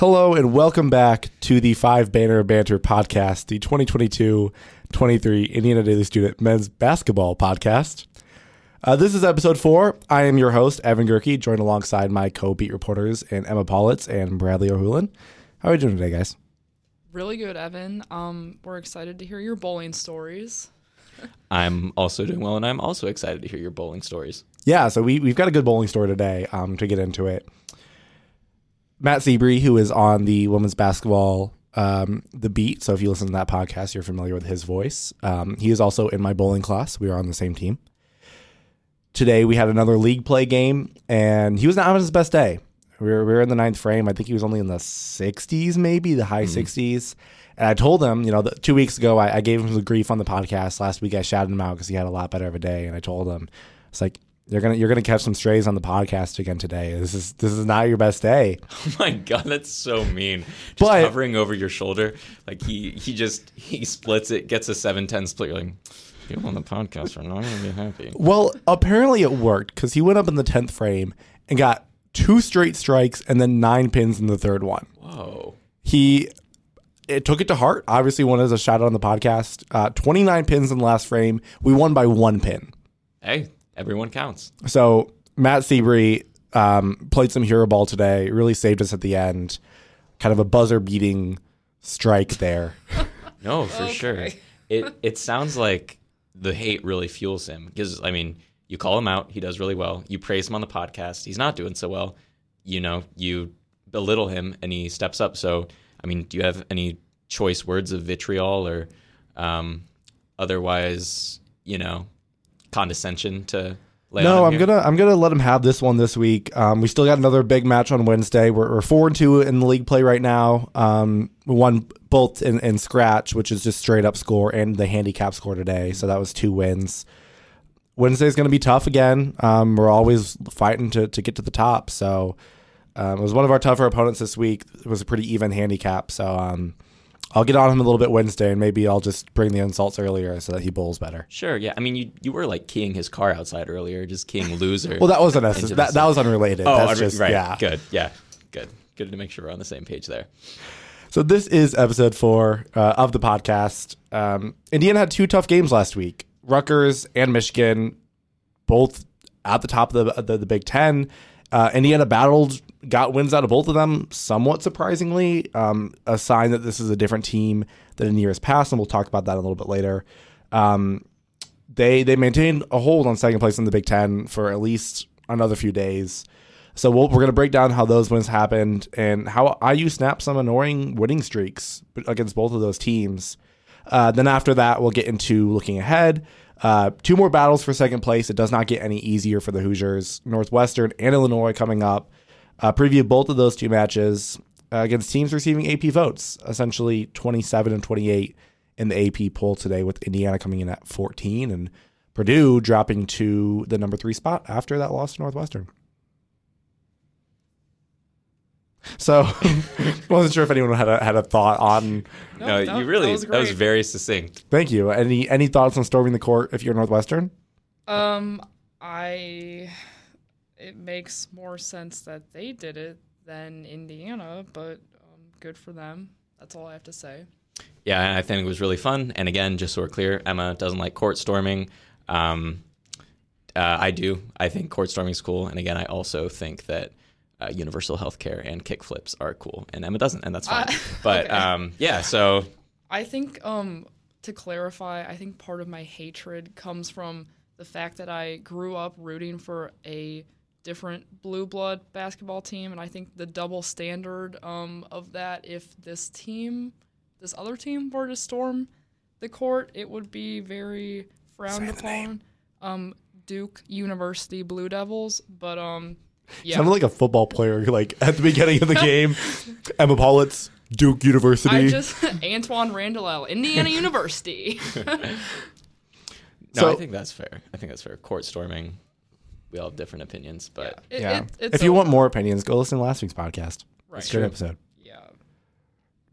Hello and welcome back to the Five Banner Banter podcast, the 2022-23 Indiana Daily Student Men's Basketball podcast. Uh, this is episode four. I am your host, Evan Gerke, joined alongside my co-beat reporters and Emma Paulitz and Bradley O'Hulan. How are you doing today, guys? Really good, Evan. Um, we're excited to hear your bowling stories. I'm also doing well, and I'm also excited to hear your bowling stories. Yeah, so we, we've got a good bowling story today um, to get into it. Matt Seabury, who is on the women's basketball um, the beat. So if you listen to that podcast, you're familiar with his voice. Um, he is also in my bowling class. We are on the same team. Today we had another league play game, and he was not having his best day. We were, we were in the ninth frame. I think he was only in the 60s, maybe the high 60s. And I told him, you know, the, two weeks ago, I, I gave him the grief on the podcast. Last week, I shouted him out because he had a lot better of a day. And I told him, it's like, you're gonna you're gonna catch some strays on the podcast again today. This is this is not your best day. Oh my god, that's so mean. Just But- hovering over your shoulder, like he he just he splits it, gets a 7-10 split. You're like, people on the podcast are not gonna be happy. Well, apparently it worked because he went up in the tenth frame and got two straight strikes and then nine pins in the third one. Whoa. He it took it to heart. Obviously, one as a shout out on the podcast. Uh, Twenty nine pins in the last frame. We won by one pin. Hey, everyone counts. So Matt Seabury um, played some hero ball today. Really saved us at the end. Kind of a buzzer beating strike there. No, for sure. It it sounds like the hate really fuels him because I mean, you call him out, he does really well. You praise him on the podcast, he's not doing so well. You know, you belittle him and he steps up. So, I mean, do you have any choice words of vitriol or um, otherwise, you know, condescension to lay No, I'm here? gonna I'm gonna let him have this one this week. Um, we still got another big match on Wednesday. We're, we're four and two in the league play right now. Um, we won both in, in scratch, which is just straight up score, and the handicap score today. So that was two wins. Wednesday's gonna be tough again. Um, we're always fighting to to get to the top. So um, it was one of our tougher opponents this week. It was a pretty even handicap. So um, I'll get on him a little bit Wednesday, and maybe I'll just bring the insults earlier so that he bowls better. Sure, yeah. I mean, you you were like keying his car outside earlier, just keying loser. Well, that wasn't us. That, that was unrelated. Oh, That's mean, just right. yeah. Good. Yeah. Good. Good to make sure we're on the same page there. So this is episode four uh, of the podcast. Um, Indiana had two tough games last week. Rutgers and Michigan, both at the top of the the, the Big Ten. Uh, Indiana battled, got wins out of both of them, somewhat surprisingly. Um, a sign that this is a different team than in years past, and we'll talk about that a little bit later. Um, they they maintained a hold on second place in the Big Ten for at least another few days. So we'll, we're going to break down how those wins happened and how IU snapped some annoying winning streaks against both of those teams. Uh, then after that, we'll get into looking ahead. Uh, two more battles for second place. It does not get any easier for the Hoosiers. Northwestern and Illinois coming up. Uh, preview both of those two matches uh, against teams receiving AP votes, essentially 27 and 28 in the AP poll today, with Indiana coming in at 14 and Purdue dropping to the number three spot after that loss to Northwestern. So, wasn't sure if anyone had a, had a thought on. No, No, that- you really that was that was very succinct. Thank you. Any any thoughts on storming the court if you're Northwestern? Um, I. It makes more sense that they did it than Indiana, but um, good for them. That's all I have to say. Yeah, and I think it was really fun. And again, just so we're clear, Emma doesn't like court storming. Um, uh, I do. I think court storming is cool. And again, I also think that uh, universal health care and kick flips are cool. And Emma doesn't, and that's fine. Uh, but okay. um, yeah, so I think um to clarify, I think part of my hatred comes from the fact that I grew up rooting for a different blue blood basketball team and I think the double standard um of that if this team this other team were to storm the court, it would be very frowned Say upon. Um Duke University Blue Devils, but um yeah. Sounded like a football player, like at the beginning of the game. Emma Paulitz, Duke University. I just Antoine Randall, Indiana University. no, So- I think that's fair. I think that's fair. Court storming, we all have different opinions, but It- yeah. it- it's if you want more opinions, go listen to last week's podcast. Right. It's a good episode. Yeah.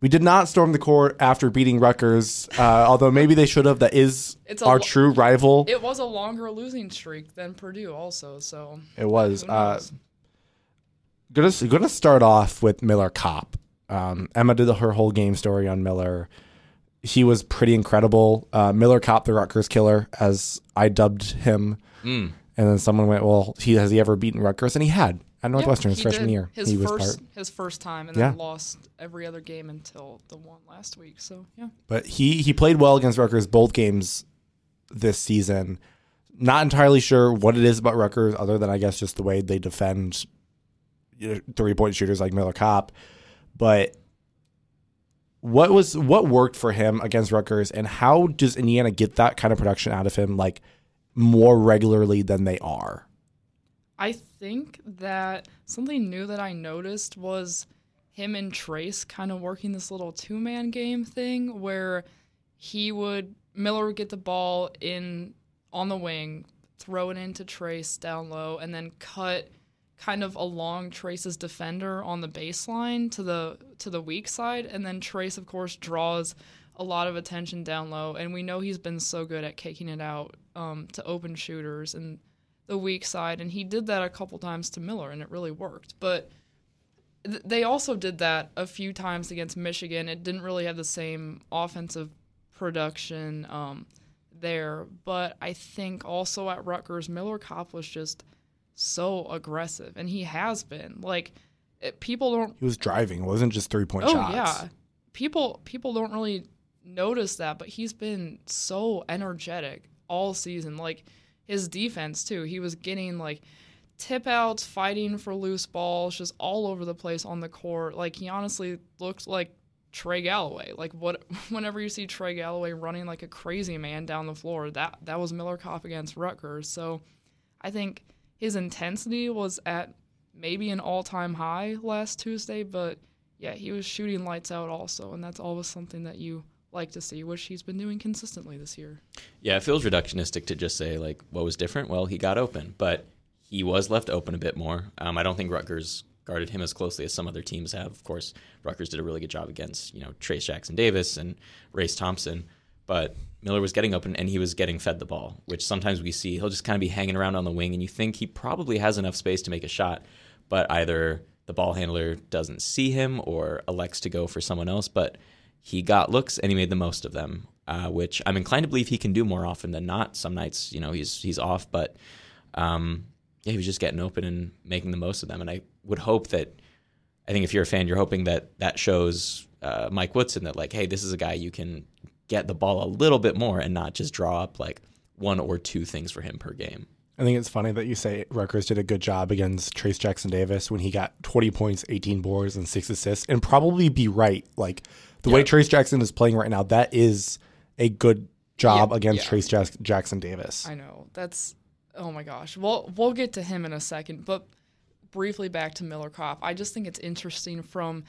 We did not storm the court after beating Rutgers, uh, although maybe they should have. That is It's our lo- true rival. It, It was a longer losing streak than Purdue, also. So it was. who Uh, gonna gonna start off with Miller Kopp. Um, Emma did her whole game story on Miller. He was pretty incredible. Uh, Miller copped the Rutgers killer, as I dubbed him. Mm. And then someone went, "Well, he has he ever beaten Rutgers?" And he had at Northwestern his freshman did. year. His he was first part. his first time, and Yeah. then lost every other game until the one last week. So yeah, But he he played well against Rutgers both games this season. Not entirely sure what it is about Rutgers, other than I guess just the way they defend three point shooters like Miller Kopp. But what was what worked for him against Rutgers, and how does Indiana get that kind of production out of him like more regularly than they are? I think that something new that I noticed was him and Trace kind of working this little two man game thing where he would Miller would get the ball in on the wing, throw it into Trace down low, and then cut kind of along Trace's defender on the baseline to the to the weak side, and then Trace of course draws a lot of attention down low, and we know he's been so good at kicking it out um, to open shooters and the weak side, and he did that a couple times to Miller, and it really worked. But th- they also did that a few times against Michigan. It didn't really have the same offensive production um, there, but I think also at Rutgers, Miller Kopp was just so aggressive, and he has been. Like it, people don't He was driving; it wasn't just three point oh shots. yeah people people don't really notice that but he's been so energetic all season. Like his defense too. He was getting like tip outs fighting for loose balls just all over the place on the court. Like he honestly looked like Trey Galloway. Like what whenever you see Trey Galloway running like a crazy man down the floor that that was Miller Kopp against Rutgers. So I think his intensity was at maybe an all-time high last Tuesday but yeah, he was shooting lights out also, and that's always something that you like to see, what she's been doing consistently this year. Yeah, it feels reductionistic to just say like what was different. Well, he got open, but he was left open a bit more. Um, I don't think Rutgers guarded him as closely as some other teams have. Of course, Rutgers did a really good job against you know Trace Jackson Davis and Race Thompson, but Miller was getting open and he was getting fed the ball, which sometimes we see he'll just kind of be hanging around on the wing, and you think he probably has enough space to make a shot, but either the ball handler doesn't see him or elects to go for someone else, but he got looks and he made the most of them, uh, which I'm inclined to believe he can do more often than not. Some nights, you know, he's he's off, but um, yeah, he was just getting open and making the most of them. And I would hope that I think if you're a fan, you're hoping that that shows uh, Mike Woodson that like, hey, this is a guy you can get the ball a little bit more and not just draw up like one or two things for him per game. I think it's funny that you say Rutgers did a good job against Trace Jackson Davis when he got 20 points, 18 boards, and six assists, and probably be right. Like the way Trace Jackson is playing right now, that is a good job Yeah, against. Trace Jack- Jackson Davis. I know that's oh my gosh. We'll we'll get to him in a second, but briefly back to Miller Kopp. I just think it's interesting from,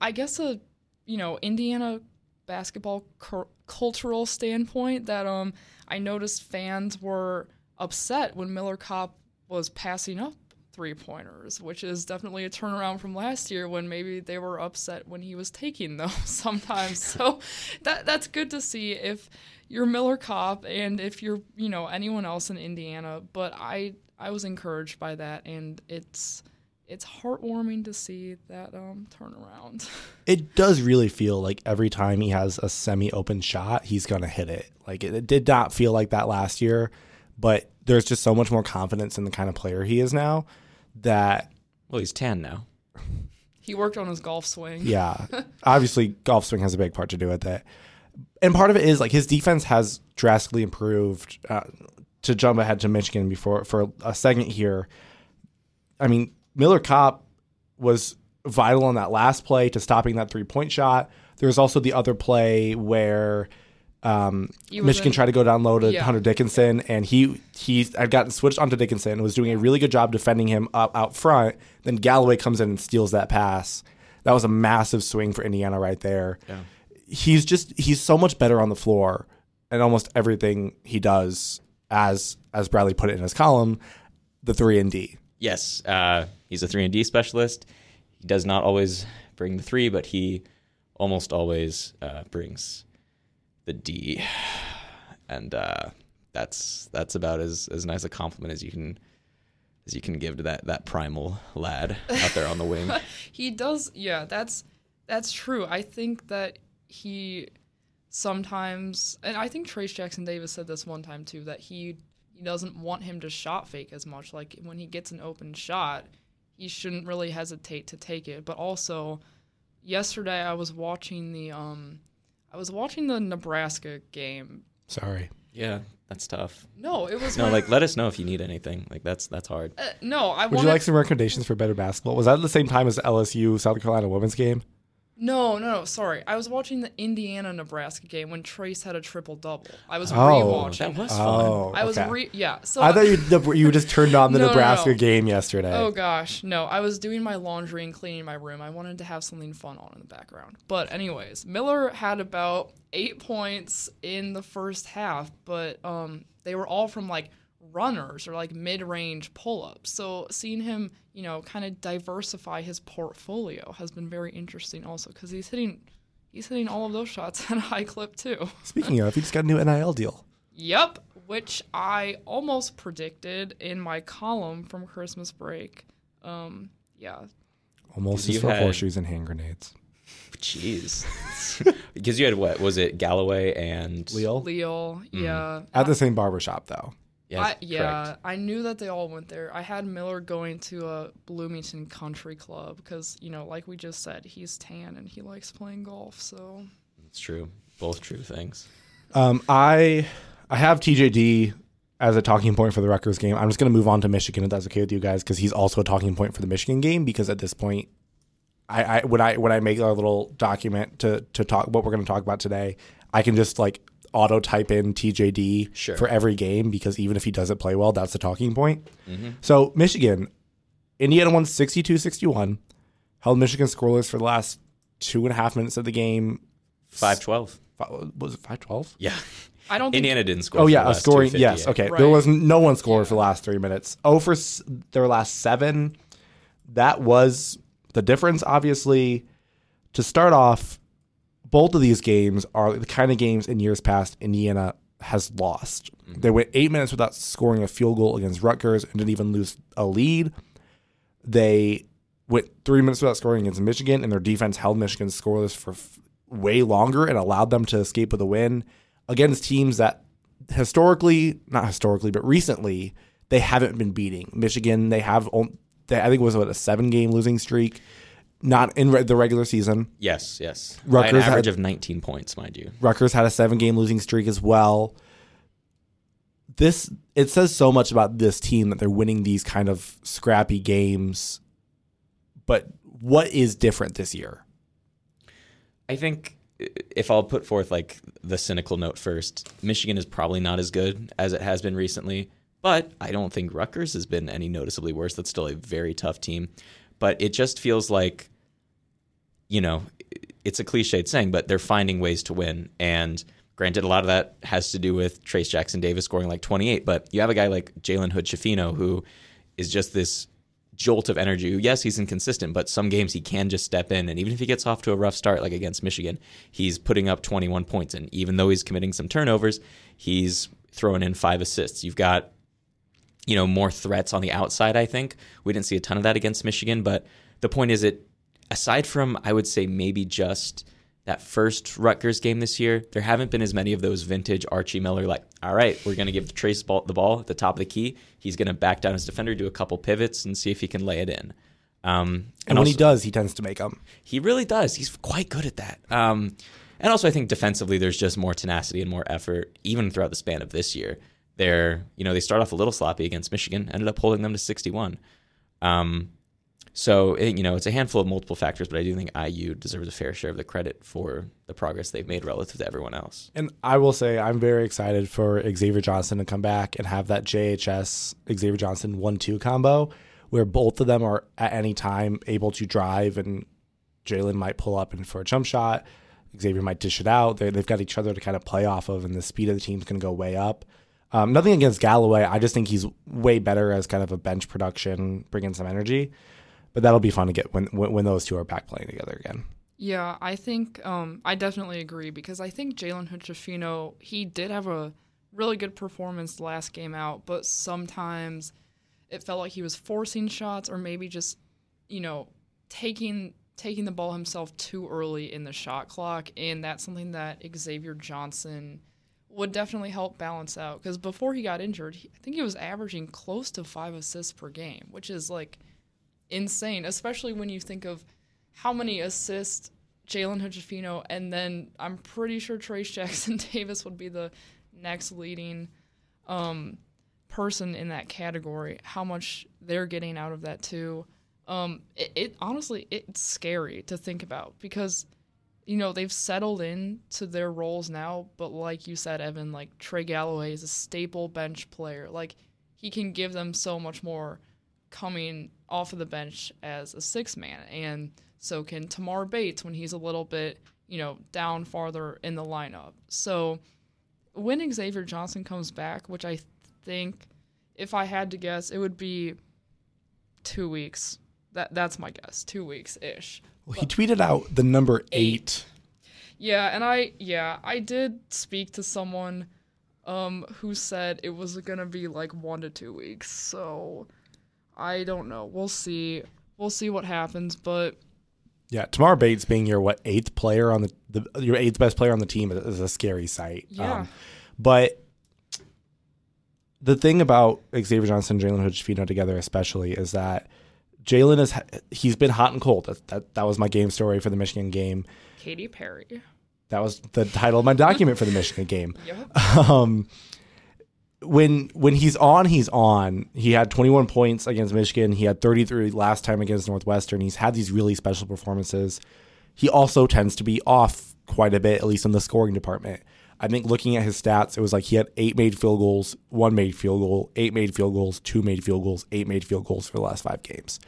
I guess a you know Indiana basketball cur- cultural standpoint that um I noticed fans were upset when Miller Kopp was passing up three pointers, which is definitely a turnaround from last year when maybe they were upset when he was taking those sometimes. so that that's good to see if you're Miller Kopp and if you're, you know, anyone else in Indiana, but I I was encouraged by that and it's it's heartwarming to see that um turnaround. It does really feel like every time he has a semi-open shot, he's gonna hit it. Like it, it did not feel like that last year, but there's just so much more confidence in the kind of player he is now that Well, he's tan now. he worked on his golf swing. yeah, obviously golf swing has a big part to do with it, and part of it is like his defense has drastically improved. Uh, to jump ahead to Michigan before for a second here, I mean Miller Kopp was vital on that last play to stopping that three point shot. There was also the other play where um, Michigan tried to go down low to Yeah. Hunter Dickinson, and he he had gotten switched onto Dickinson, and was doing a really good job defending him up out front. Then Galloway comes in and steals that pass. That was a massive swing for Indiana right there. Yeah. He's just he's so much better on the floor and almost everything he does as as Bradley put it in his column, the three and D. Yes, uh, he's a three and D specialist. He does not always bring the three, but he almost always uh, brings the D, and uh, that's that's about as, as nice a compliment as you can as you can give to that that primal lad out there on the wing. he does yeah that's That's true. I think that he sometimes, and I think Trace Jackson Davis said this one time too, that he he doesn't want him to shot fake as much. Like when he gets an open shot, he shouldn't really hesitate to take it. But also, yesterday I was watching the um, I was watching the Nebraska game. Sorry. Yeah, that's tough. No, it was No, like let us know if you need anything. Like that's that's hard. uh, no. I Would wanted you like some recommendations for better basketball? Was that at the same time as LSU South Carolina women's game? No, no, no. Sorry, I was watching the Indiana Nebraska game when Trace had a triple double. I was Oh, rewatching. That was fun. Oh, I was okay. re yeah. So I thought you you just turned on the No, no, Nebraska no. game yesterday. Oh gosh, no. I was doing my laundry and cleaning my room. I wanted to have something fun on in the background. But anyways, Miller had about 8 points in the first half, but um they were all from like runners or like mid-range pull-ups. So seeing him, you know, kind of diversify his portfolio has been very interesting also cuz he's hitting he's hitting all of those shots at a high clip too. Speaking of, he just got a new NIL deal. Yep, which I almost predicted in my column from Christmas break. Um, yeah, Almost You for had- horseshoes and hand grenades. Jeez. because you had what was it? Galloway and Leo Leo, yeah. at the same barbershop though. Yeah, I, yeah, correct. I knew that they all went there. I had Miller going to a Bloomington Country Club because, you know, like we just said, he's tan and he likes playing golf. So, It's true. Both true things. Um, I I have TJD as a talking point for the Rutgers game. I'm just going to move on to Michigan if that's okay with you guys because he's also a talking point for the Michigan game because at this point, I, I when I when I make our little document to to talk what we're going to talk about today, I can just like auto type in TJD Sure. for every game because even if he doesn't play well, that's the talking point. Mm-hmm. So Michigan, Indiana won 62-61, held Michigan scoreless for the last two and a half minutes of the game. Five twelve. Fi- Was it five twelve? Yeah. I don't think. Indiana didn't score. Oh for yeah, the a last scoring. Yes, okay. Right. There was no one scored for the last three minutes. Oh, for s- their last seven, that was the difference. Obviously, to start off, both of these games are the kind of games in years past Indiana has lost. Mm-hmm. They went eight minutes without scoring a field goal against Rutgers and didn't even lose a lead. They went three minutes without scoring against Michigan, and their defense held Michigan scoreless for f- way longer and allowed them to escape with a win against teams that historically, not historically, but recently, they haven't been beating. Michigan, they have, they, I think it was what, a seven game losing streak, not in re- the regular season. Yes, yes. By Rutgers an had- average of 19 points, mind you. Rutgers had a seven game losing streak as well. This it says so much about this team that they're winning these kind of scrappy games. But what is different this year? I think if I'll put forth like the cynical note first, Michigan is probably not as good as it has been recently, but I don't think Rutgers has been any noticeably worse. That's still a very tough team, but it just feels like, you know, it's a cliched saying, but they're finding ways to win. And granted, a lot of that has to do with Trace Jackson Davis scoring like 28, but you have a guy like Jalen Hood-Schifino who is just this jolt of energy. Yes, he's inconsistent, but some games he can just step in. And even if he gets off to a rough start, like against Michigan, he's putting up 21 points. And even though he's committing some turnovers, he's throwing in five assists. You've got, you know, more threats on the outside, I think. We didn't see a ton of that against Michigan, but the point is it aside from I would say maybe just that first Rutgers game this year, there haven't been as many of those vintage Archie Miller like, all right, we're going to give Trace ball, the ball at the top of the key. He's going to back down his defender, do a couple pivots, and see if he can lay it in. Um, And, when he does, he tends to make them. he really does. He's quite good at that. Um, and also, I think defensively, there's just more tenacity and more effort, even throughout the span of this year. They're, you know, they start off a little sloppy against Michigan, ended up holding them to 61. Um, so, it, you know, it's a handful of multiple factors, but I do think IU deserves a fair share of the credit for the progress they've made relative to everyone else. And I will say I'm very excited for Xavier Johnson to come back and have that JHS Xavier Johnson one two combo where both of them are at any time able to drive and Jalen might pull up and for a jump shot. Xavier might dish it out. They, they've got each other to kind of play off of, and the speed of the team's going to go way up. Um, nothing against Galloway. I just think he's way better as kind of a bench production, bringing some energy. But that'll be fun to get when when, when those two are back playing together again. Yeah, I think um, I definitely agree because I think Jalen Hood-Schifino, he did have a really good performance last game out, but sometimes it felt like he was forcing shots or maybe just, you know, taking taking the ball himself too early in the shot clock, and that's something that Xavier Johnson would definitely help balance out. Because before he got injured, he, I think he was averaging close to five assists per game, which is like insane, especially when you think of how many assists Jalen Hood-Schifino and then I'm pretty sure Trace Jackson Davis would be the next leading um, person in that category. How much they're getting out of that too. Um, it, it honestly it's scary to think about because you know they've settled in to their roles now, but like you said, Evan, like Trey Galloway is a staple bench player. Like he can give them so much more coming off of the bench as a six man, and so can Tamar Bates when he's a little bit you know down farther in the lineup. So when Xavier Johnson comes back, which I think, if I had to guess, it would be two weeks. That that's my guess, two weeks ish. Well, he tweeted out the number eight. Yeah, and I yeah I did speak to someone, um, who said it was gonna be like one to two weeks. So, I don't know. We'll see. We'll see what happens, but Yeah, Tamar Bates being your what eighth player on the, the your eighth best player on the team is, a scary sight. Um, Yeah. but the thing about Xavier Johnson, and Jalen Hood-Schifino together, especially, is that Jalen is he's been hot and cold. That, that that was my game story for the Michigan game. Katy Perry. That was the title of my document for the Michigan game. Yep. Um, when when he's on, he's on. He had 21 points against Michigan. He had 33 last time against Northwestern. He's had these really special performances. He also tends to be off quite a bit, at least in the scoring department. I think looking at his stats, it was like he had eight made field goals, one made field goal, eight made field goals, two made field goals, eight made field goals for the last five games.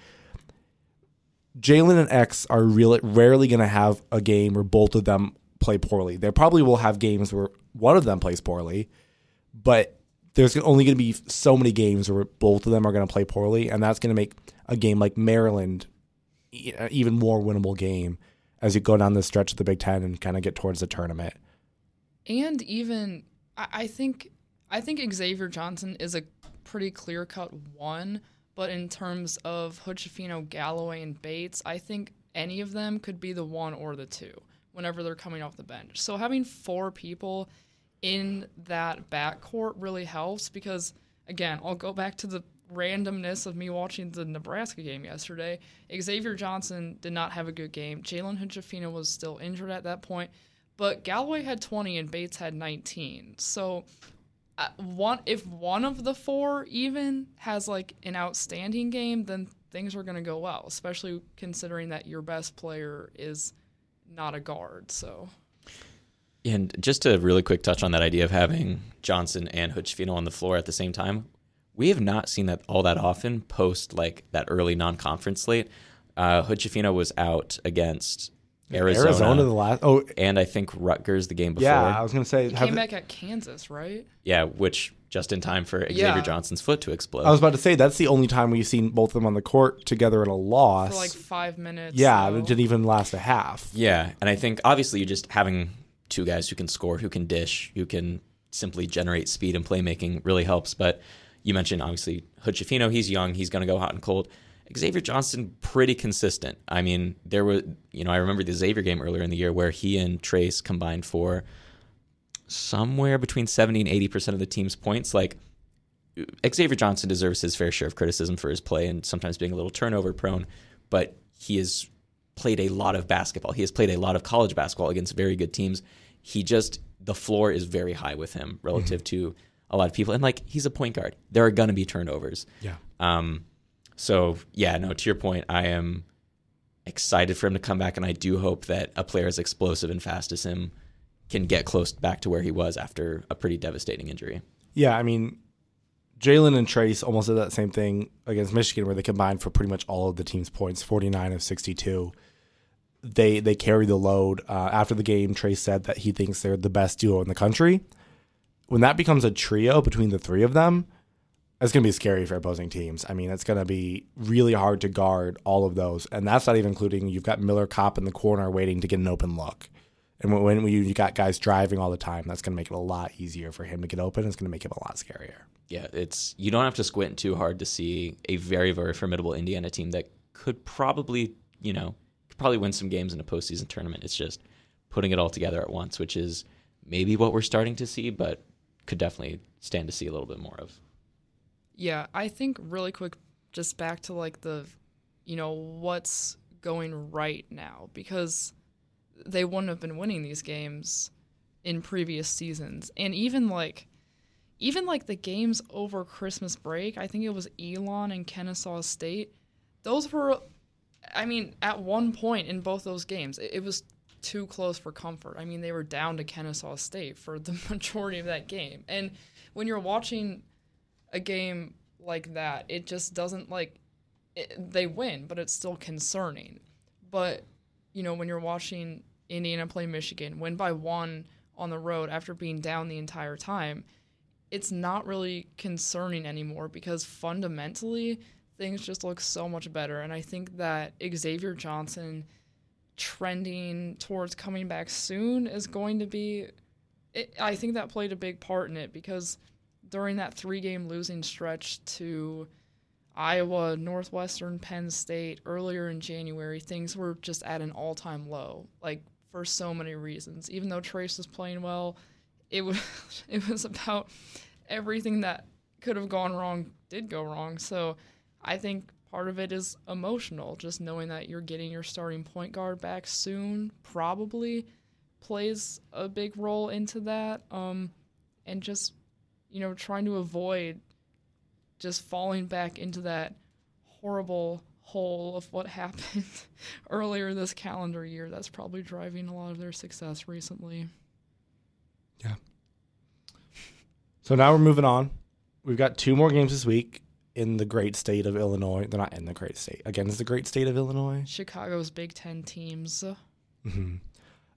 Jalen and X are really rarely going to have a game where both of them play poorly. They probably will have games where one of them plays poorly, but there's only going to be so many games where both of them are going to play poorly, and that's going to make a game like Maryland e- uh, even more winnable game as you go down the stretch of the Big Ten and kind of get towards the tournament. and even I, think I think Xavier Johnson is a pretty clear cut one, but in terms of Hood-Schifino, Galloway, and Bates, I think any of them could be the one or the two whenever they're coming off the bench. So having four people in that backcourt really helps because again, I'll go back to the randomness of me watching the Nebraska game yesterday. Xavier Johnson did not have a good game. Jalen Hood-Schifino was still injured at that point, but Galloway had 20 and Bates had 19. So uh, one if one of the four even has like an outstanding game, then things are going to go well, especially considering that your best player is not a guard. So And just to really quick touch on that idea of having Johnson and Hood-Schifino on the floor at the same time, we have not seen that all that often post like that early non-conference slate. Uh, Hood-Schifino was out against Arizona, Arizona the last oh and I think Rutgers the game before. yeah, I was going to say he came back at Kansas, right? Yeah, which just in time for Xavier Yeah. Johnson's foot to explode. I was about to say that's the only time we've seen both of them on the court together in a loss. For like five minutes. yeah, so- it didn't even last a half. Yeah, and I think obviously you just having two guys who can score, who can dish, who can simply generate speed and playmaking really helps. But you mentioned obviously Hood-Schifino, he's young, he's going to go hot and cold. Xavier Johnson, pretty consistent. I mean, there were, you know, I remember the Xavier game earlier in the year where he and Trace combined for somewhere between 70 and 80% of the team's points. Like, Xavier Johnson deserves his fair share of criticism for his play and sometimes being a little turnover prone, but he has played a lot of basketball. He has played a lot of college basketball against very good teams. He just the floor is very high with him relative to a lot of people, and like he's a point guard. There are going to be turnovers. Yeah. Um, so yeah, no. To your point, I am excited for him to come back, and I do hope that a player as explosive and fast as him can get close back to where he was after a pretty devastating injury. Yeah, I mean, Jalen and Trace almost did that same thing against Michigan, where they combined for pretty much all of the team's points, forty nine of sixty two. They they carry the load. Uh, after the game, Trace said that he thinks they're the best duo in the country. When that becomes a trio between the three of them, it's going to be scary for opposing teams. I mean, it's going to be really hard to guard all of those, and that's not even including you've got Miller Kopp in the corner waiting to get an open look. And when, when you, you got guys driving all the time, that's going to make it a lot easier for him to get open. It's going to make him a lot scarier. Yeah, it's you don't have to squint too hard to see a very very formidable Indiana team that could probably you know probably win some games in a postseason tournament. It's just putting it all together at once, which is maybe what we're starting to see, but could definitely stand to see a little bit more of. Yeah, I think really quick, just back to like the, you know, what's going right now because they wouldn't have been winning these games in previous seasons, and even like, even like the games over Christmas break. I think it was Elon and Kennesaw State. Those were, I mean, at one point in both those games, it, it was too close for comfort. I mean, they were down to Kennesaw State for the majority of that game, and when you're watching a game like that, it just doesn't like it, they win, but it's still concerning. But you know, when you're watching Indiana play Michigan, win by one on the road after being down the entire time, it's not really concerning anymore because fundamentally things just look so much better. And I think that Xavier Johnson trending towards coming back soon is going to be. It, I think that played a big part in it because during that three game losing stretch to Iowa, Northwestern, Penn State earlier in January, things were just at an all time low, like for so many reasons. Even though Trace was playing well, it was it was about everything that could have gone wrong did go wrong. So I think part of it is emotional, just knowing that you're getting your starting point guard back soon probably plays a big role into that. Um, and just you know, trying to avoid just falling back into that horrible hole of what happened earlier this calendar year. That's probably driving a lot of their success recently. Yeah. So now we're moving on. We've got two more games this week in the great state of Illinois. They're not in the great state. Again, it's the great state of Illinois. Chicago's Big Ten teams. Mm-hmm.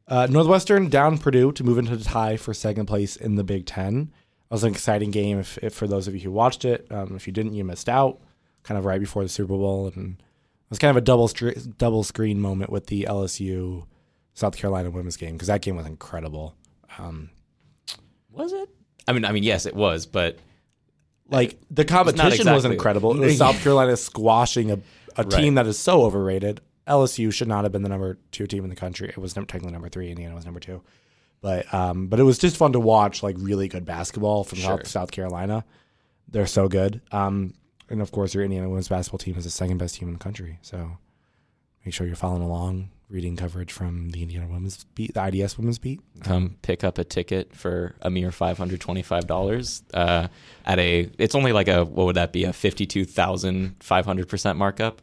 Uh, Northwestern down Purdue to move into the tie for second place in the Big Ten. It was an exciting game if, if for those of you who watched it. Um, if you didn't, you missed out. Kind of right before the Super Bowl, and it was kind of a double double screen moment with the LSU South Carolina women's game because that game was incredible. Um, was it? I mean, I mean, yes, it was, but like the competition exactly. was incredible. It was South Carolina squashing a, a right. team that is so overrated. LSU should not have been the number two team in the country. It was technically number three. Indiana was number two. But um, but it was just fun to watch like really good basketball from sure. South, South Carolina. They're so good. Um, and of course, your Indiana women's basketball team is the second best team in the country. So make sure you're following along, reading coverage from the Indiana women's beat, the IDS women's beat. Come pick up a ticket for a mere five hundred twenty-five dollars uh, at a. It's only like a what would that be a fifty-two thousand five hundred percent markup.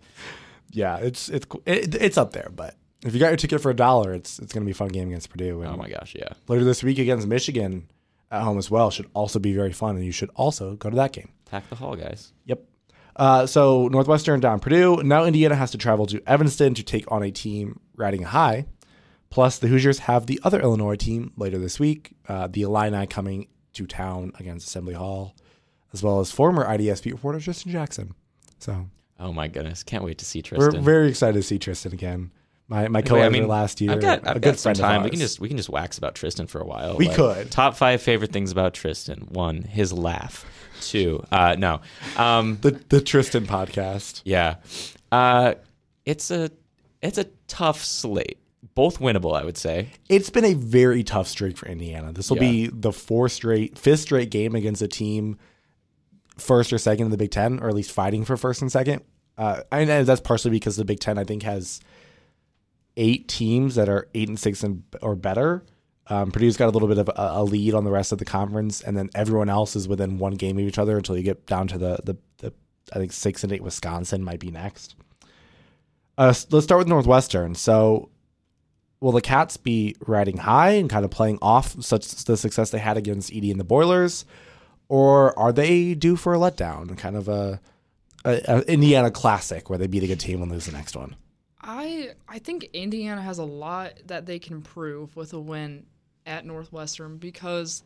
Yeah, it's it's it, it's up there, but if you got your ticket for a dollar, it's it's going to be a fun game against Purdue. And oh my gosh, yeah. Later this week against Michigan at home as well should also be very fun, and you should also go to that game. Pack the hall, guys. Yep. Uh, so Northwestern down Purdue. Now Indiana has to travel to Evanston to take on a team riding high. Plus, the Hoosiers have the other Illinois team later this week. Uh, the Illini coming to town against Assembly Hall, as well as former IDS beat reporter Tristan Jackson. So. Oh my goodness! Can't wait to see Tristan. We're very excited to see Tristan again my my co-editor I mean, last year. I've got, I've a got some time. We can just we can just wax about Tristan for a while. We like, could. Top five favorite things about Tristan: one, his laugh. Two, uh, no, um, the the Tristan podcast. Yeah, uh, it's a it's a tough slate. Both winnable, I would say. It's been a very tough streak for Indiana. This will yeah. be the fourth straight, fifth straight game against a team first or second in the Big Ten, or at least fighting for first and second. Uh, and that's partially because the Big Ten, I think, has eight teams that are eight and six and or better. Um, Purdue's got a little bit of a, a, lead on the rest of the conference, and then everyone else is within one game of each other until you get down to the the, the I think six and eight. Wisconsin might be next. Uh, let's start with Northwestern. So, will the Cats be riding high and kind of playing off such the success they had against Edey and the Boilers, or are they due for a letdown, kind of a, a, a Indiana classic where they beat a good team and lose the next one? I I think Indiana has a lot that they can prove with a win at Northwestern because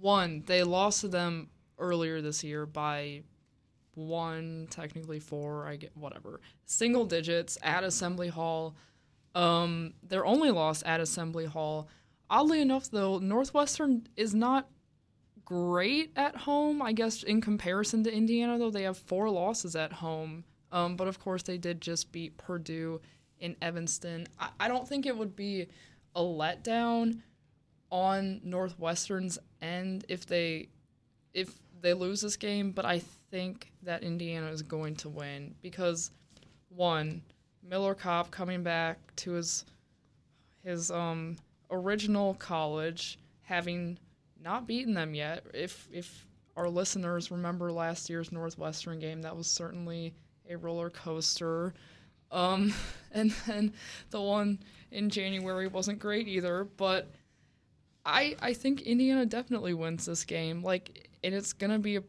one, they lost to them earlier this year by one, technically four, I get whatever. Single digits at Assembly Hall. Um, their only loss at Assembly Hall. Oddly enough, though, Northwestern is not great at home. I guess in comparison to Indiana, though, they have four losses at home um, but of course, they did just beat Purdue in Evanston. I, I don't think it would be a letdown on Northwestern's end if they if they lose this game, but I think that Indiana is going to win because one, Miller Kopp coming back to his his um original college, having not beaten them yet. If if our listeners remember last year's Northwestern game, that was certainly a roller coaster. Um, and then the one in January wasn't great either, but I I think Indiana definitely wins this game. Like, and it's gonna be a.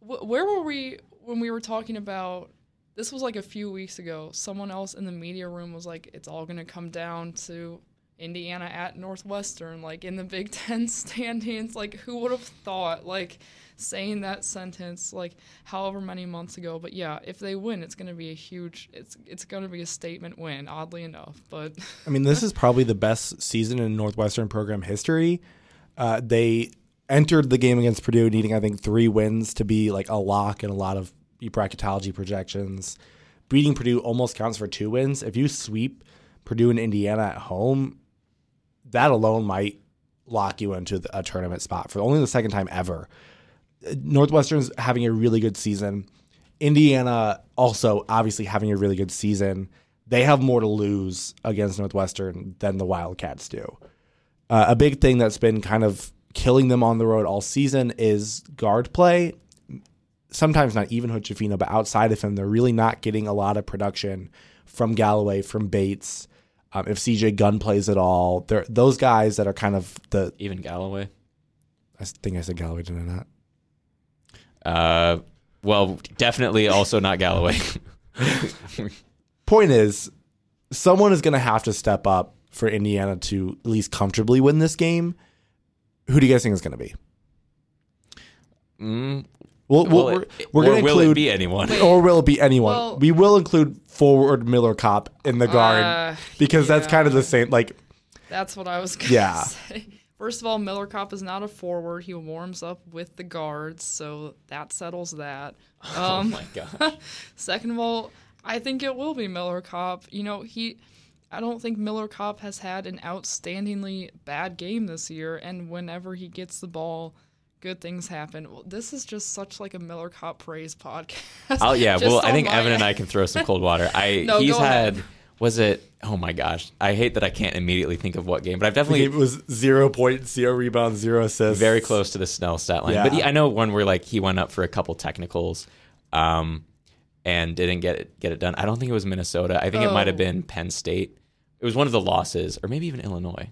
Wh- where were we when we were talking about? This was like a few weeks ago. Someone else in the media room was like, "It's all gonna come down to Indiana at Northwestern, like in the Big Ten standings." Like, who would have thought? Like, saying that sentence like however many months ago. But yeah, if they win, it's going to be a huge. It's it's going to be a statement win. Oddly enough, but I mean, this is probably the best season in Northwestern program history. Uh, they entered the game against Purdue needing, I think, three wins to be like a lock in a lot of bracketology projections. Beating Purdue almost counts for two wins. If you sweep Purdue and Indiana at home, that alone might lock you into a tournament spot for only the second time ever. Northwestern's having a really good season. Indiana also obviously having a really good season. They have more to lose against Northwestern than the Wildcats do. Uh, a big thing that's been kind of killing them on the road all season is guard play. Sometimes not even Hood-Schifino, but outside of him, they're really not getting a lot of production from Galloway, from Bates. Um, if CJ Gunn plays at all, they're those guys that are kind of the. Even Galloway. I think I said Galloway, did I not? Uh, well, definitely also not Galloway. Point is, someone is going to have to step up for Indiana to at least comfortably win this game. Who do you guys think is going to be? mm, Well, will we're, it, we're or going to will include, it be anyone? or will it be anyone? Well- we will include forward Miller Kopp in the guard Uh, because that's kind of the same. Like, that's what I was gonna Yeah. say. First of all, Miller Kopp is not a forward. He warms up with the guards, so that settles that. oh Um, my gosh. Second of all, I think it will be Miller Kopp. You know, he I don't think Miller Kopp has had an outstandingly bad game this year and whenever he gets the ball, good things happen. Well, this is just such like a Miller Kopp praise podcast. Oh yeah, well I think my Evan and I can throw some cold water. I No, he's go had ahead. was it oh my gosh. I hate that I can't immediately think of what game, but I've definitely it was zero points, zero rebounds, zero assists. very close to the Snell stat line. Yeah. But he, I know one where like he went up for a couple technicals um and didn't get it get it done. I don't think it was Minnesota. I think it might have Oh. been Penn State. It was one of the losses or maybe even Illinois.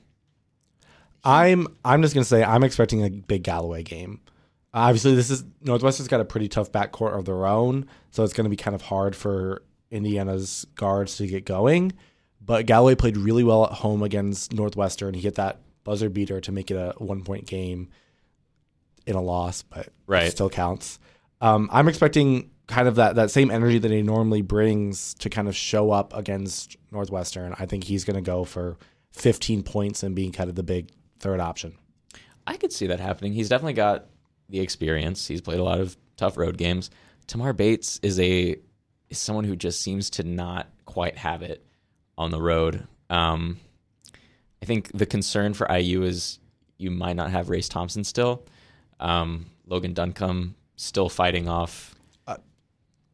I'm I'm just gonna say I'm expecting a big Galloway game. Obviously, this is Northwestern's got a pretty tough backcourt of their own, so it's gonna be kind of hard for Indiana's guards to get going. But Galloway played really well at home against Northwestern. He hit that buzzer beater to make it a one point game in a loss, but Right. it still counts. Um, I'm expecting kind of that that same energy that he normally brings to kind of show up against Northwestern. I think he's going to go for 15 points and being kind of the big third option. I could see that happening. He's definitely got the experience. He's played a lot of tough road games. Tamar Bates is a is someone who just seems to not quite have it on the road. Um, I think the concern for IU is you might not have Race Thompson still. Um, Logan Duncomb still fighting off.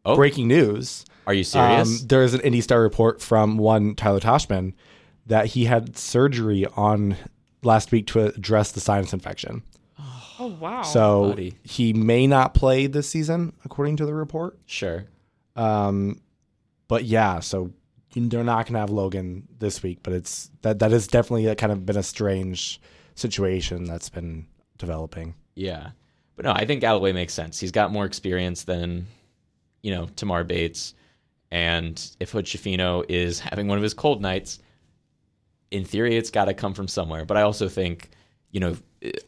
Oh. Breaking news. Are you serious? Um, there is an Indy Star report from one Tyler Tachman that he had surgery on last week to address the sinus infection. Oh wow. So buddy. he may not play this season, according to the report. sure. Um, but yeah, so they're not going to have Logan this week, but it's that that has definitely a, kind of been a strange situation that's been developing. Yeah. But no, I think Galloway makes sense. He's got more experience than, you know, Tamar Bates. And if Hood-Schifino is having one of his cold nights, in theory, it's got to come from somewhere. But I also think, you know,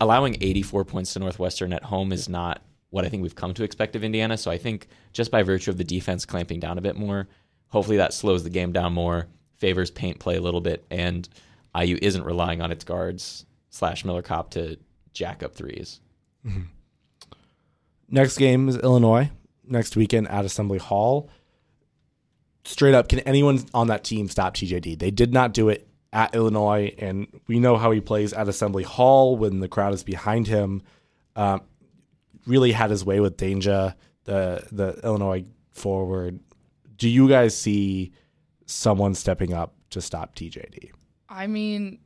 allowing 84 points to Northwestern at home is not what I think we've come to expect of Indiana. So I think just by virtue of the defense clamping down a bit more, hopefully that slows the game down more, favors paint play a little bit, and IU isn't relying on its guards slash Miller Kopp to jack up threes. Mm-hmm. Next game is Illinois next weekend at Assembly Hall. straight up, can anyone on that team stop TJD? They did not do it at Illinois, and we know how he plays at Assembly Hall when the crowd is behind him. Um, really had his way with Dainja, the the Illinois forward. Do you guys see someone stepping up to stop TJD? I mean,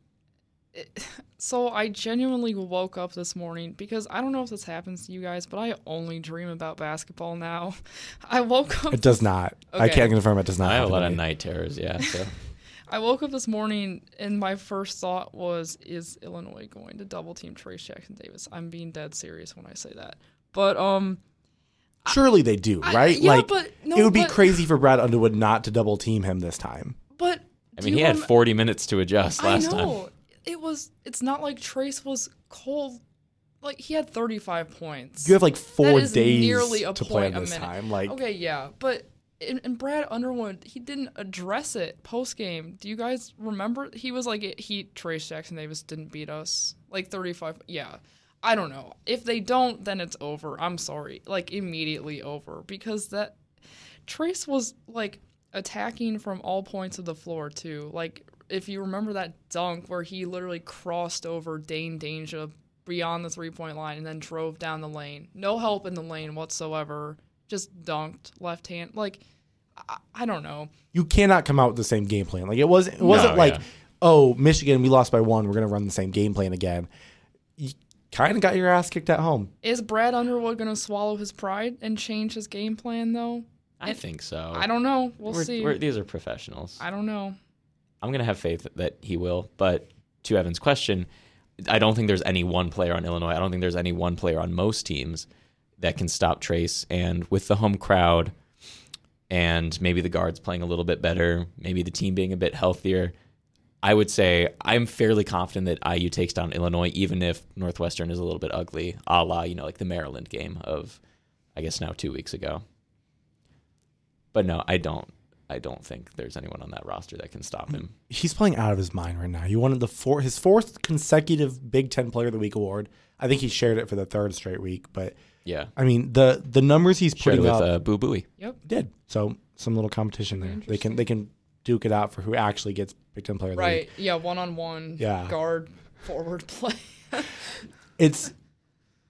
it, so I genuinely woke up this morning because I don't know if this happens to you guys, but I only dream about basketball now. I woke up. It does not. I can't confirm it does not. I have a lot of night terrors. Yeah. So I woke up this morning and my first thought was, is Illinois going to double team Trace Jackson Davis? I'm being dead serious when I say that. But um, Surely they do, I- right? yeah, like but- no, it would be but- crazy for Brad Underwood not to double team him this time. but I mean, he had rem- 40 minutes to adjust last I time. know it was. It's not like Trace was cold. Like he had 35 points. You have like four days nearly a to plan point a this minute. time. Like Okay, yeah, but and, and Brad Underwood, he didn't address it post game. Do you guys remember? He was like, he Trace Jackson Davis didn't beat us like thirty five. Yeah, I don't know. If they don't, then it's over. I'm sorry, like immediately over because that Trace was like attacking from all points of the floor too. Like if you remember that dunk where he literally crossed over Dain Dainja beyond the three point line and then drove down the lane. No help in the lane whatsoever. Just dunked left hand. Like I, I don't know. you cannot come out with the same game plan. Like it wasn't it wasn't No, like, yeah. oh, Michigan, we lost by one, we're gonna run the same game plan again. You kind of got your ass kicked at home. Is Brad Underwood gonna swallow his pride and change his game plan though? I think so. I don't know. We'll We're- see. we're- these are professionals. I don't know. I'm gonna have faith that he will. But to Evan's question, I don't think there's any one player on Illinois. I don't think there's any one player on most teams that can stop Trace. And with the home crowd, and maybe the guards playing a little bit better, maybe the team being a bit healthier, I would say I'm fairly confident that IU takes down Illinois, even if Northwestern is a little bit ugly, a la you know like the Maryland game of, I guess now two weeks ago. But no, I don't. I don't think there's anyone on that roster that can stop him. He's playing out of his mind right now. He wanted the four his fourth consecutive Big Ten Player of the Week award. I think he shared it for the third straight week. But Yeah. I mean the the numbers he's Shared putting with up uh, Boo Buie. Yep. did so some little competition there. They can they can duke it out for who actually gets Big Ten Player of the Week. Right. Yeah. One on one. Yeah. Guard forward play. it's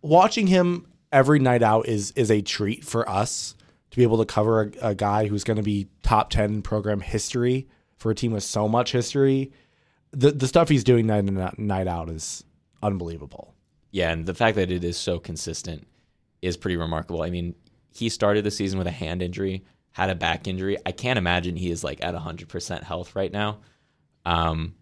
watching him every night out is is a treat for us to be able to cover a, a guy who's going to be top 10 in program history for a team with so much history the the stuff he's doing night in night out is unbelievable Yeah, and the fact that it is so consistent is pretty remarkable. I mean, he started the season with a hand injury, had a back injury. I can't imagine he is like at 100% health right now. Um,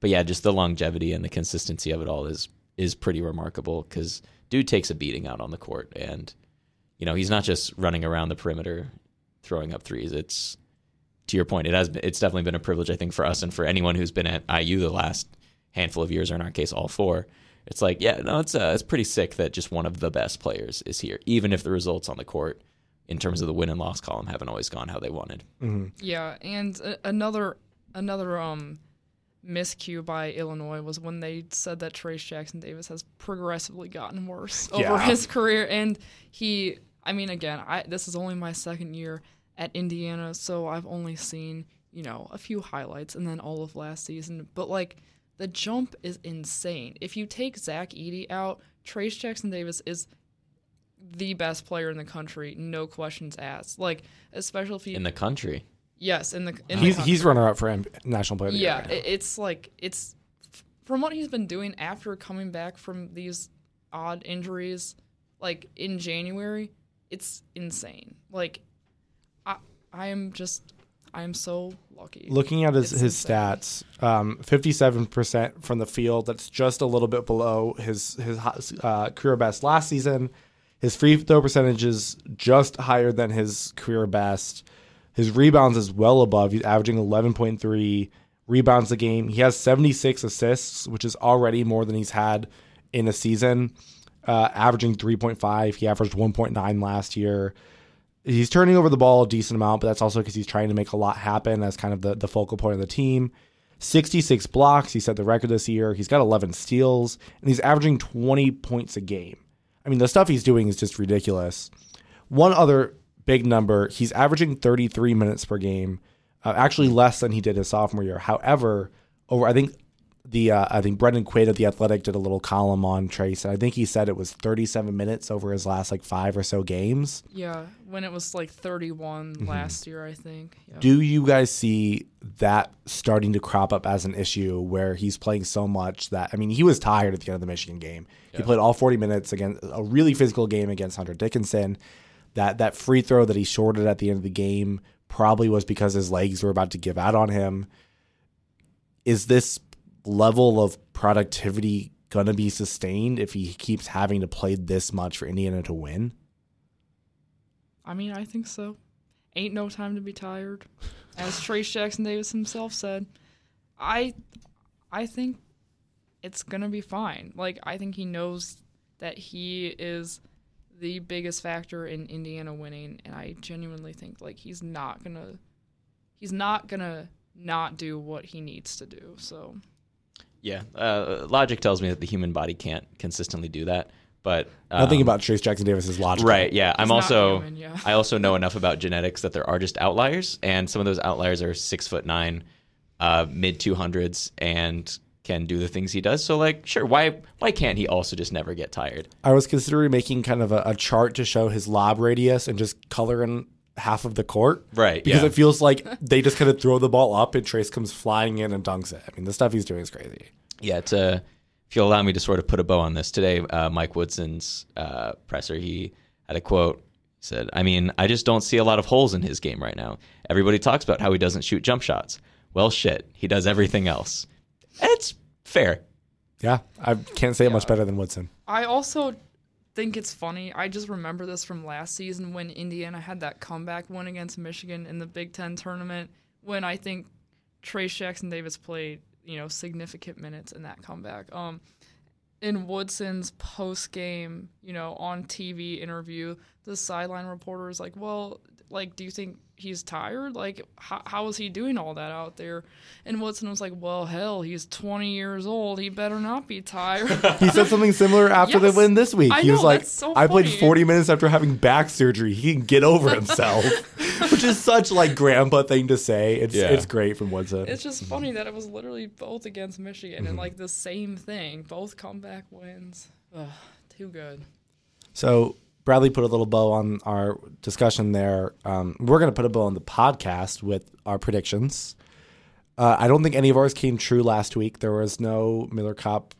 but yeah, just the longevity and the consistency of it all is is pretty remarkable because dude takes a beating out on the court, and you know he's not just running around the perimeter throwing up threes. It's to your point, it has been, it's definitely been a privilege I think for us and for anyone who's been at IU the last handful of years, or in our case, all four. It's like, yeah, no, it's uh, it's pretty sick that just one of the best players is here, even if the results on the court, in terms of the win and loss column, haven't always gone how they wanted. Yeah, and a- another another um miscue by Illinois was when they said that Trace Jackson Davis has progressively gotten worse over Yeah. his career, and he. I mean, again, I this is only my second year at Indiana, so I've only seen you know a few highlights and then all of last season, but like the jump is insane. If you take Zach Edey out, Trace Jackson Davis is the best player in the country, no questions asked. Like, especially if you In the country, Yes, in the in he's the he's runner up for M- national player of the Year yeah, right now. it's like it's from what he's been doing after coming back from these odd injuries, like in January, it's insane. Like, I I am just I am so lucky. looking at his, It's his insane. stats um, 57% from the field that's just a little bit below his his uh, career best last season. His free throw percentage is just higher than his career best. His rebounds is well above he's averaging 11.3 rebounds a game. He has 76 assists which is already more than he's had in a season. Uh, averaging 3.5 he averaged 1.9 last year he's turning over the ball a decent amount, but that's also because he's trying to make a lot happen as kind of the, the focal point of the team. 66 blocks. He set the record this year. He's got 11 steals, and he's averaging 20 points a game. I mean, the stuff he's doing is just ridiculous. One other big number. He's averaging 33 minutes per game, uh, actually less than he did his sophomore year. However, over I think the uh, I think Brendan Quaid of the Athletic did a little column on Trace, and I think he said it was 37 minutes over his last like five or so games. Yeah, when it was like 31 last year, I think. Yeah. Do you guys see that starting to crop up as an issue where he's playing so much that I mean he was tired at the end of the Michigan game. He played all 40 minutes against a really physical game against Hunter Dickinson. That that free throw that he shorted at the end of the game probably was because his legs were about to give out on him. Is this level of productivity going to be sustained if he keeps having to play this much for Indiana to win? I mean, I think so. Ain't no time to be tired, as Trace Jackson Davis himself said. I, I think it's gonna be fine. Like I think he knows that he is the biggest factor in Indiana winning, and I genuinely think like he's not gonna, he's not gonna not do what he needs to do. So Yeah, uh, logic tells me that the human body can't consistently do that. But Nothing um, about Trace Jackson Davis is logical. Right. Yeah. I'm also human, yeah. I also know enough about genetics that there are just outliers, and some of those outliers are six foot nine, uh, mid two hundreds, and can do the things he does. So like, sure, why why can't he also just never get tired? I was considering making kind of a, a chart to show his lob radius and just color in half of the court. Right, Because yeah. it feels like they just kind of throw the ball up and Trace comes flying in and dunks it. I mean, the stuff he's doing is crazy. Yeah. It's a. If you'll allow me to sort of put a bow on this today, uh, Mike Woodson's uh, presser, he had a quote. Said, "I mean, I just don't see a lot of holes in his game right now. Everybody talks about how he doesn't shoot jump shots. Well, shit, he does everything else. It's fair. Yeah. I can't say it much better than Woodson. I also think it's funny. I just remember this from last season when Indiana had that comeback win against Michigan in the Big Ten tournament. When I think Trace Jackson Davis played, you know, significant minutes in that comeback. Um, in Woodson's post game, you know, on TV interview, the sideline reporter is like, "Well, like, do you think he's tired? Like, how, how is he doing all that out there?" And Woodson was like, "Well, hell, he's 20 years old. He better not be tired." He said something similar after the win this week. I he was like, that's so I played 40 minutes after having back surgery. He can get over himself, which is such like grandpa thing to say. It's Yeah. it's great from Woodson. It's just mm-hmm. funny that it was literally both against Michigan and mm-hmm. like the same thing, both comeback wins. Ugh, too good. So Bradley put a little bow on our discussion there. Um, we're going to put a bow on the podcast with our predictions. Uh, I don't think any of ours came true last week. There was no Miller Kopp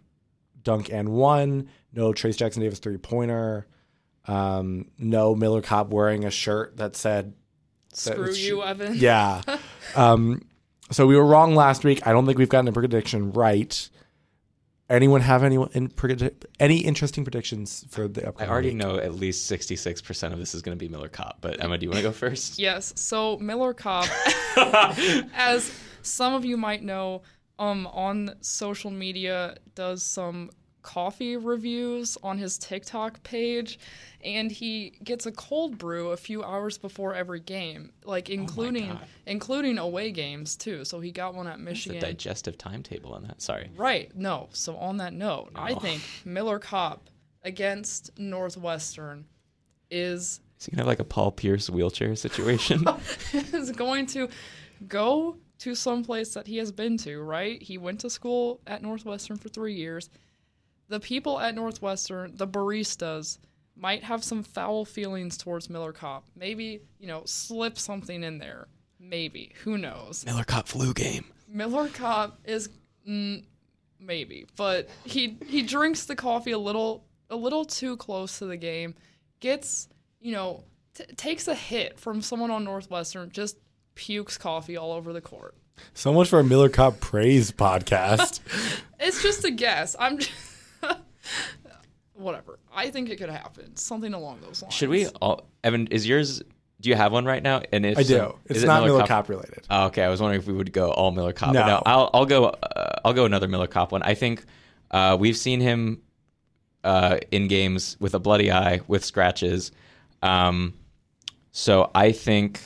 dunk and one, no Trace Jackson Davis three pointer, um, no Miller Kopp wearing a shirt that said Screw sh- you, Evan. yeah. um, so we were wrong last week. I don't think we've gotten a prediction right. Anyone have any in any interesting predictions for the upcoming? I upcoming? already week? know at least 66% of this is going to be Miller Kopp. But Emma, do you want to go first? Yes. So Miller Kopp, as some of you might know, um, on social media does some coffee reviews on his TikTok page, and he gets a cold brew a few hours before every game, like oh including God. including away games too. So he got one at Michigan. The Michigan. digestive timetable on that. Sorry. Right. No. So on that note, I think Miller Kopp against Northwestern is Is he going to have like a Paul Pierce wheelchair situation? is going to go to some place that he has been to, right? He went to school at Northwestern for 3 years. The people at Northwestern, the baristas might have some foul feelings towards Miller Kopp. Maybe, you know, slip something in there. Maybe. Who knows? Miller Kopp flu game. Miller Kopp is mm, maybe, but he he drinks the coffee a little a little too close to the game, gets you know t- takes a hit from someone on Northwestern, just pukes coffee all over the court. So much for a Miller Kopp praise podcast. It's just a guess. I'm just whatever. I think it could happen. Something along those lines. Should we all Evan, is yours do you have one right now? And if I do. so, It's is it not Miller, Kopp related. Oh, okay, I was wondering if we would go all Miller Kopp. No. But I'll I'll go uh, I'll go another Miller Kopp one. I think uh, we've seen him uh, in games with a bloody eye, with scratches. Um, so I think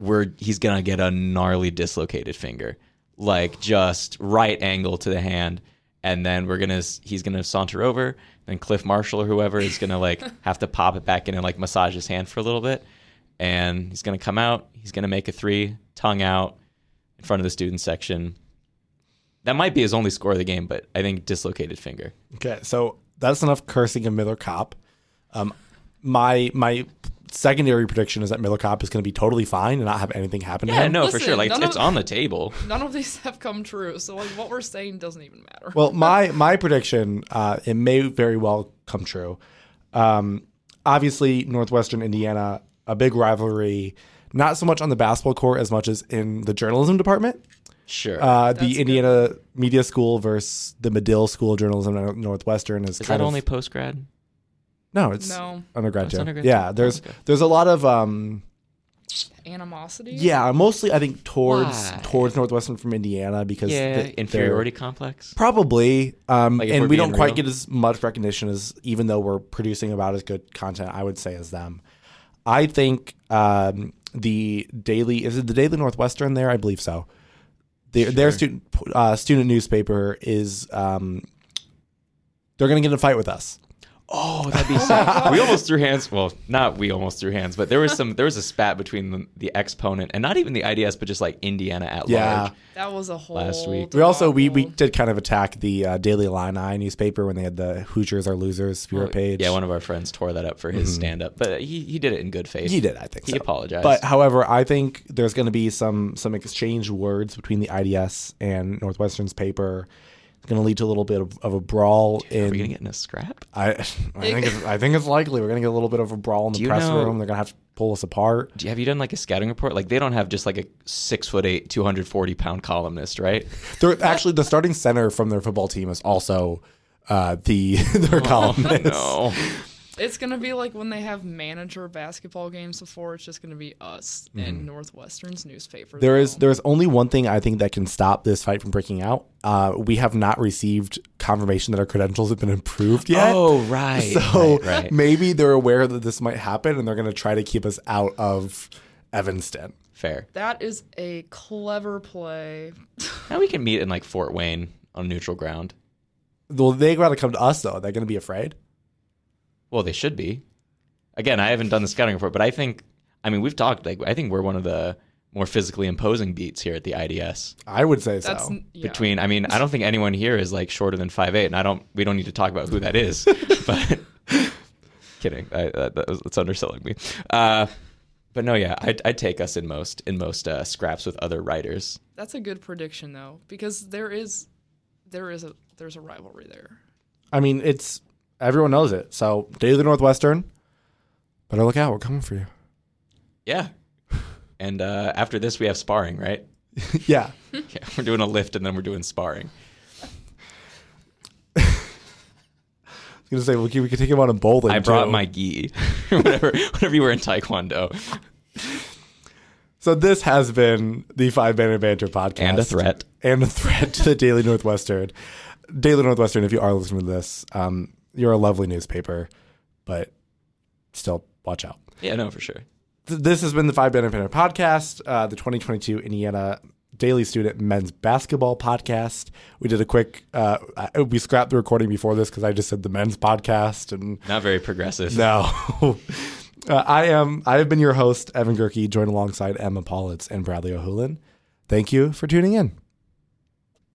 we're he's gonna get a gnarly dislocated finger, like just right angle to the hand, and then we're gonna he's gonna saunter over. Then Cliff Marshall or whoever is gonna like have to pop it back in and like massage his hand for a little bit, and he's going to come out. He's going to make a three, tongue out, in front of the student section. That might be his only score of the game, but I think dislocated finger. Okay, so that's enough cursing of Miller Kopp. Um, my my secondary prediction is that Miller Kopp is going to be totally fine and not have anything happen to Yeah, him. no, for sure. Like it's, none it's on the table. None of these have come true, so like what we're saying doesn't even matter. Well, my my prediction, uh, it may very well come true. Um, obviously, Northwestern Indiana, a big rivalry, not so much on the basketball court as much as in the journalism department. Sure. Uh, That's the good. Indiana Media School versus the Medill School of Journalism at Northwestern is, is kind that of only post grad? No, it's No. undergrad It's too. undergrad yeah, there's Okay. there's a lot of um, Animosity. yeah, mostly I think towards Why? towards Northwestern from Indiana because Yeah, they- they're- inferiority complex. Probably. Um, Like, and we're don't quite real. get as much recognition as, even though we're producing about as good content, I would say, as them. I think um, the daily, is it the Daily Northwestern there? I believe so. Their, their student uh, student newspaper is, um, they're going to get in a fight with us. Oh, that'd be sad. we almost threw hands. Well, not we almost threw hands, but there was some. There was a spat between the, the exponent and not even the IDS, but just like Indiana at Yeah. large. That was a whole. Last week. We also, we, we did kind of attack the uh, Daily Illini newspaper when they had the Hoosiers are losers Spirit page. Yeah, one of our friends tore that up for his stand up, but he, he did it in good faith. He did, I think He so. apologized. But however, I think there's going to be some some exchange words between the IDS and Northwestern's paper. Going to lead to a little bit of, of a brawl Are we in. gonna get in a scrap? I I think it's, I think it's likely we're going to get a little bit of a brawl in the press know- room. They're going to have to pull us apart. Do you, have you done like a scouting report? Like they don't have just like a six foot eight, two hundred forty pound columnist, right? They're actually the starting center from their football team is also uh, the their columnist. no. It's gonna be like when they have manager basketball games before. It's just gonna be us Mm-hmm. and Northwestern's newspaper. There is though. there is only one thing I think that can stop this fight from breaking out. Uh, we have not received confirmation that our credentials have been improved yet. Oh right. So right, right. maybe they're aware that this might happen and they're going to try to keep us out of Evanston. Fair. That is a clever play. Now we can meet in like Fort Wayne on neutral ground. Well, they got to come to us though. They're going to be afraid. Well, they should be. Again, I haven't done the scouting report, but I think, I mean, we've talked. Like, I think we're one of the more physically imposing beats here at the IDS. I would say That's so. yeah. Between, I mean, I don't think anyone here is like shorter than five eight, and I don't. We don't need to talk about who that is. but kidding, I, that, that was, that's underselling me. Uh, but no, yeah, I'd, I'd take us in most in most uh, scraps with other writers. That's a good prediction though, because there is there is a there's a rivalry there. I mean, it's everyone knows it. So Daily Northwestern, better look out. We're coming for you. Yeah. And uh, after this, we have sparring, right? yeah. Yeah, we're doing a lift and then we're doing sparring. I was going to say we could, we could take him on a bowling. I brought too. my gi, whenever whenever you were in Taekwondo, So this has been the Five Banner Banter podcast. and a threat. and a threat to the Daily Northwestern. Daily Northwestern, if you are listening to this, um, you're a lovely newspaper, but still watch out. Yeah, no, for sure. Th- This has been the Five Banter podcast, uh, the 2022 Indiana Daily Student Men's Basketball podcast. We did a quick, uh, we scrapped the recording before this because I just said the men's podcast, and Not very progressive. no. uh, I am. I have been your host, Evan Gerke, joined alongside Emma Paulitz and Bradley O'Hulan. Thank you for tuning in.